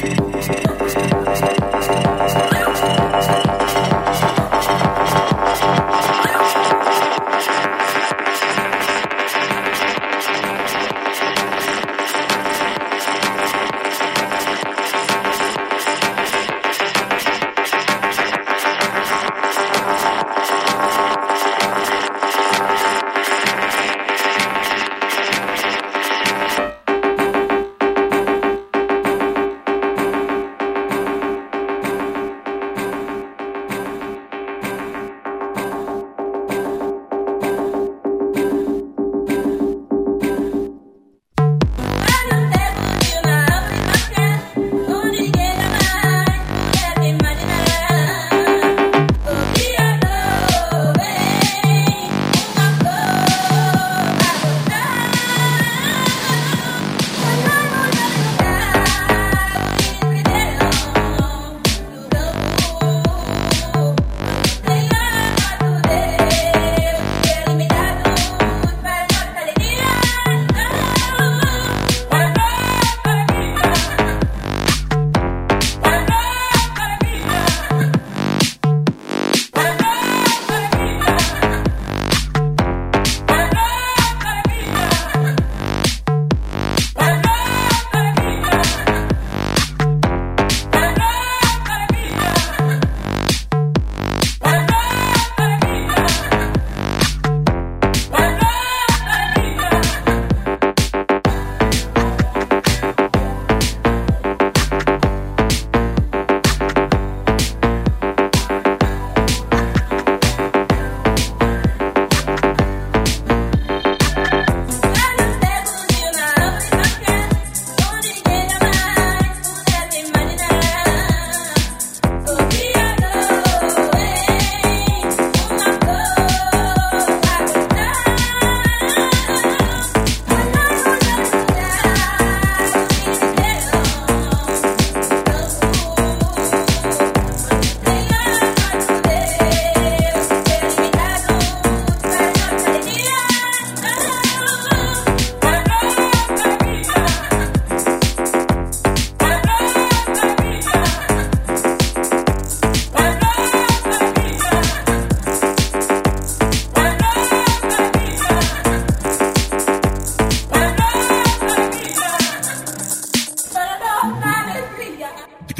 Música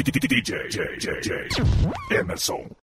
DJ Emerson.